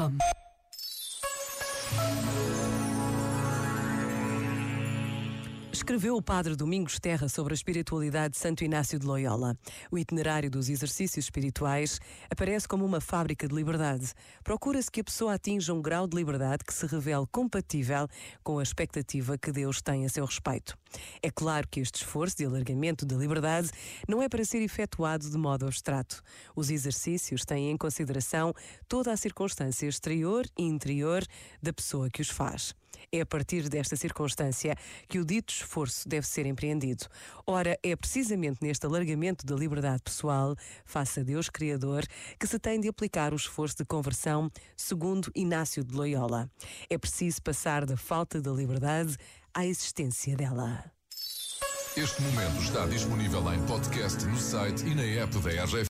رقم Escreveu o padre Domingos Terra sobre a espiritualidade de Santo Inácio de Loyola. O itinerário dos exercícios espirituais aparece como uma fábrica de liberdade. Procura-se que a pessoa atinja um grau de liberdade que se revele compatível com a expectativa que Deus tem a seu respeito. É claro que este esforço de alargamento da liberdade não é para ser efetuado de modo abstrato. Os exercícios têm em consideração toda a circunstância exterior e interior da pessoa que os faz. É a partir desta circunstância que o dito esforço deve ser empreendido. Ora, é precisamente neste alargamento da liberdade pessoal, face a Deus Criador, que se tem de aplicar o esforço de conversão, segundo Inácio de Loyola. É preciso passar da falta da liberdade à existência dela. Este momento está disponível em podcast no site e na app da RGF.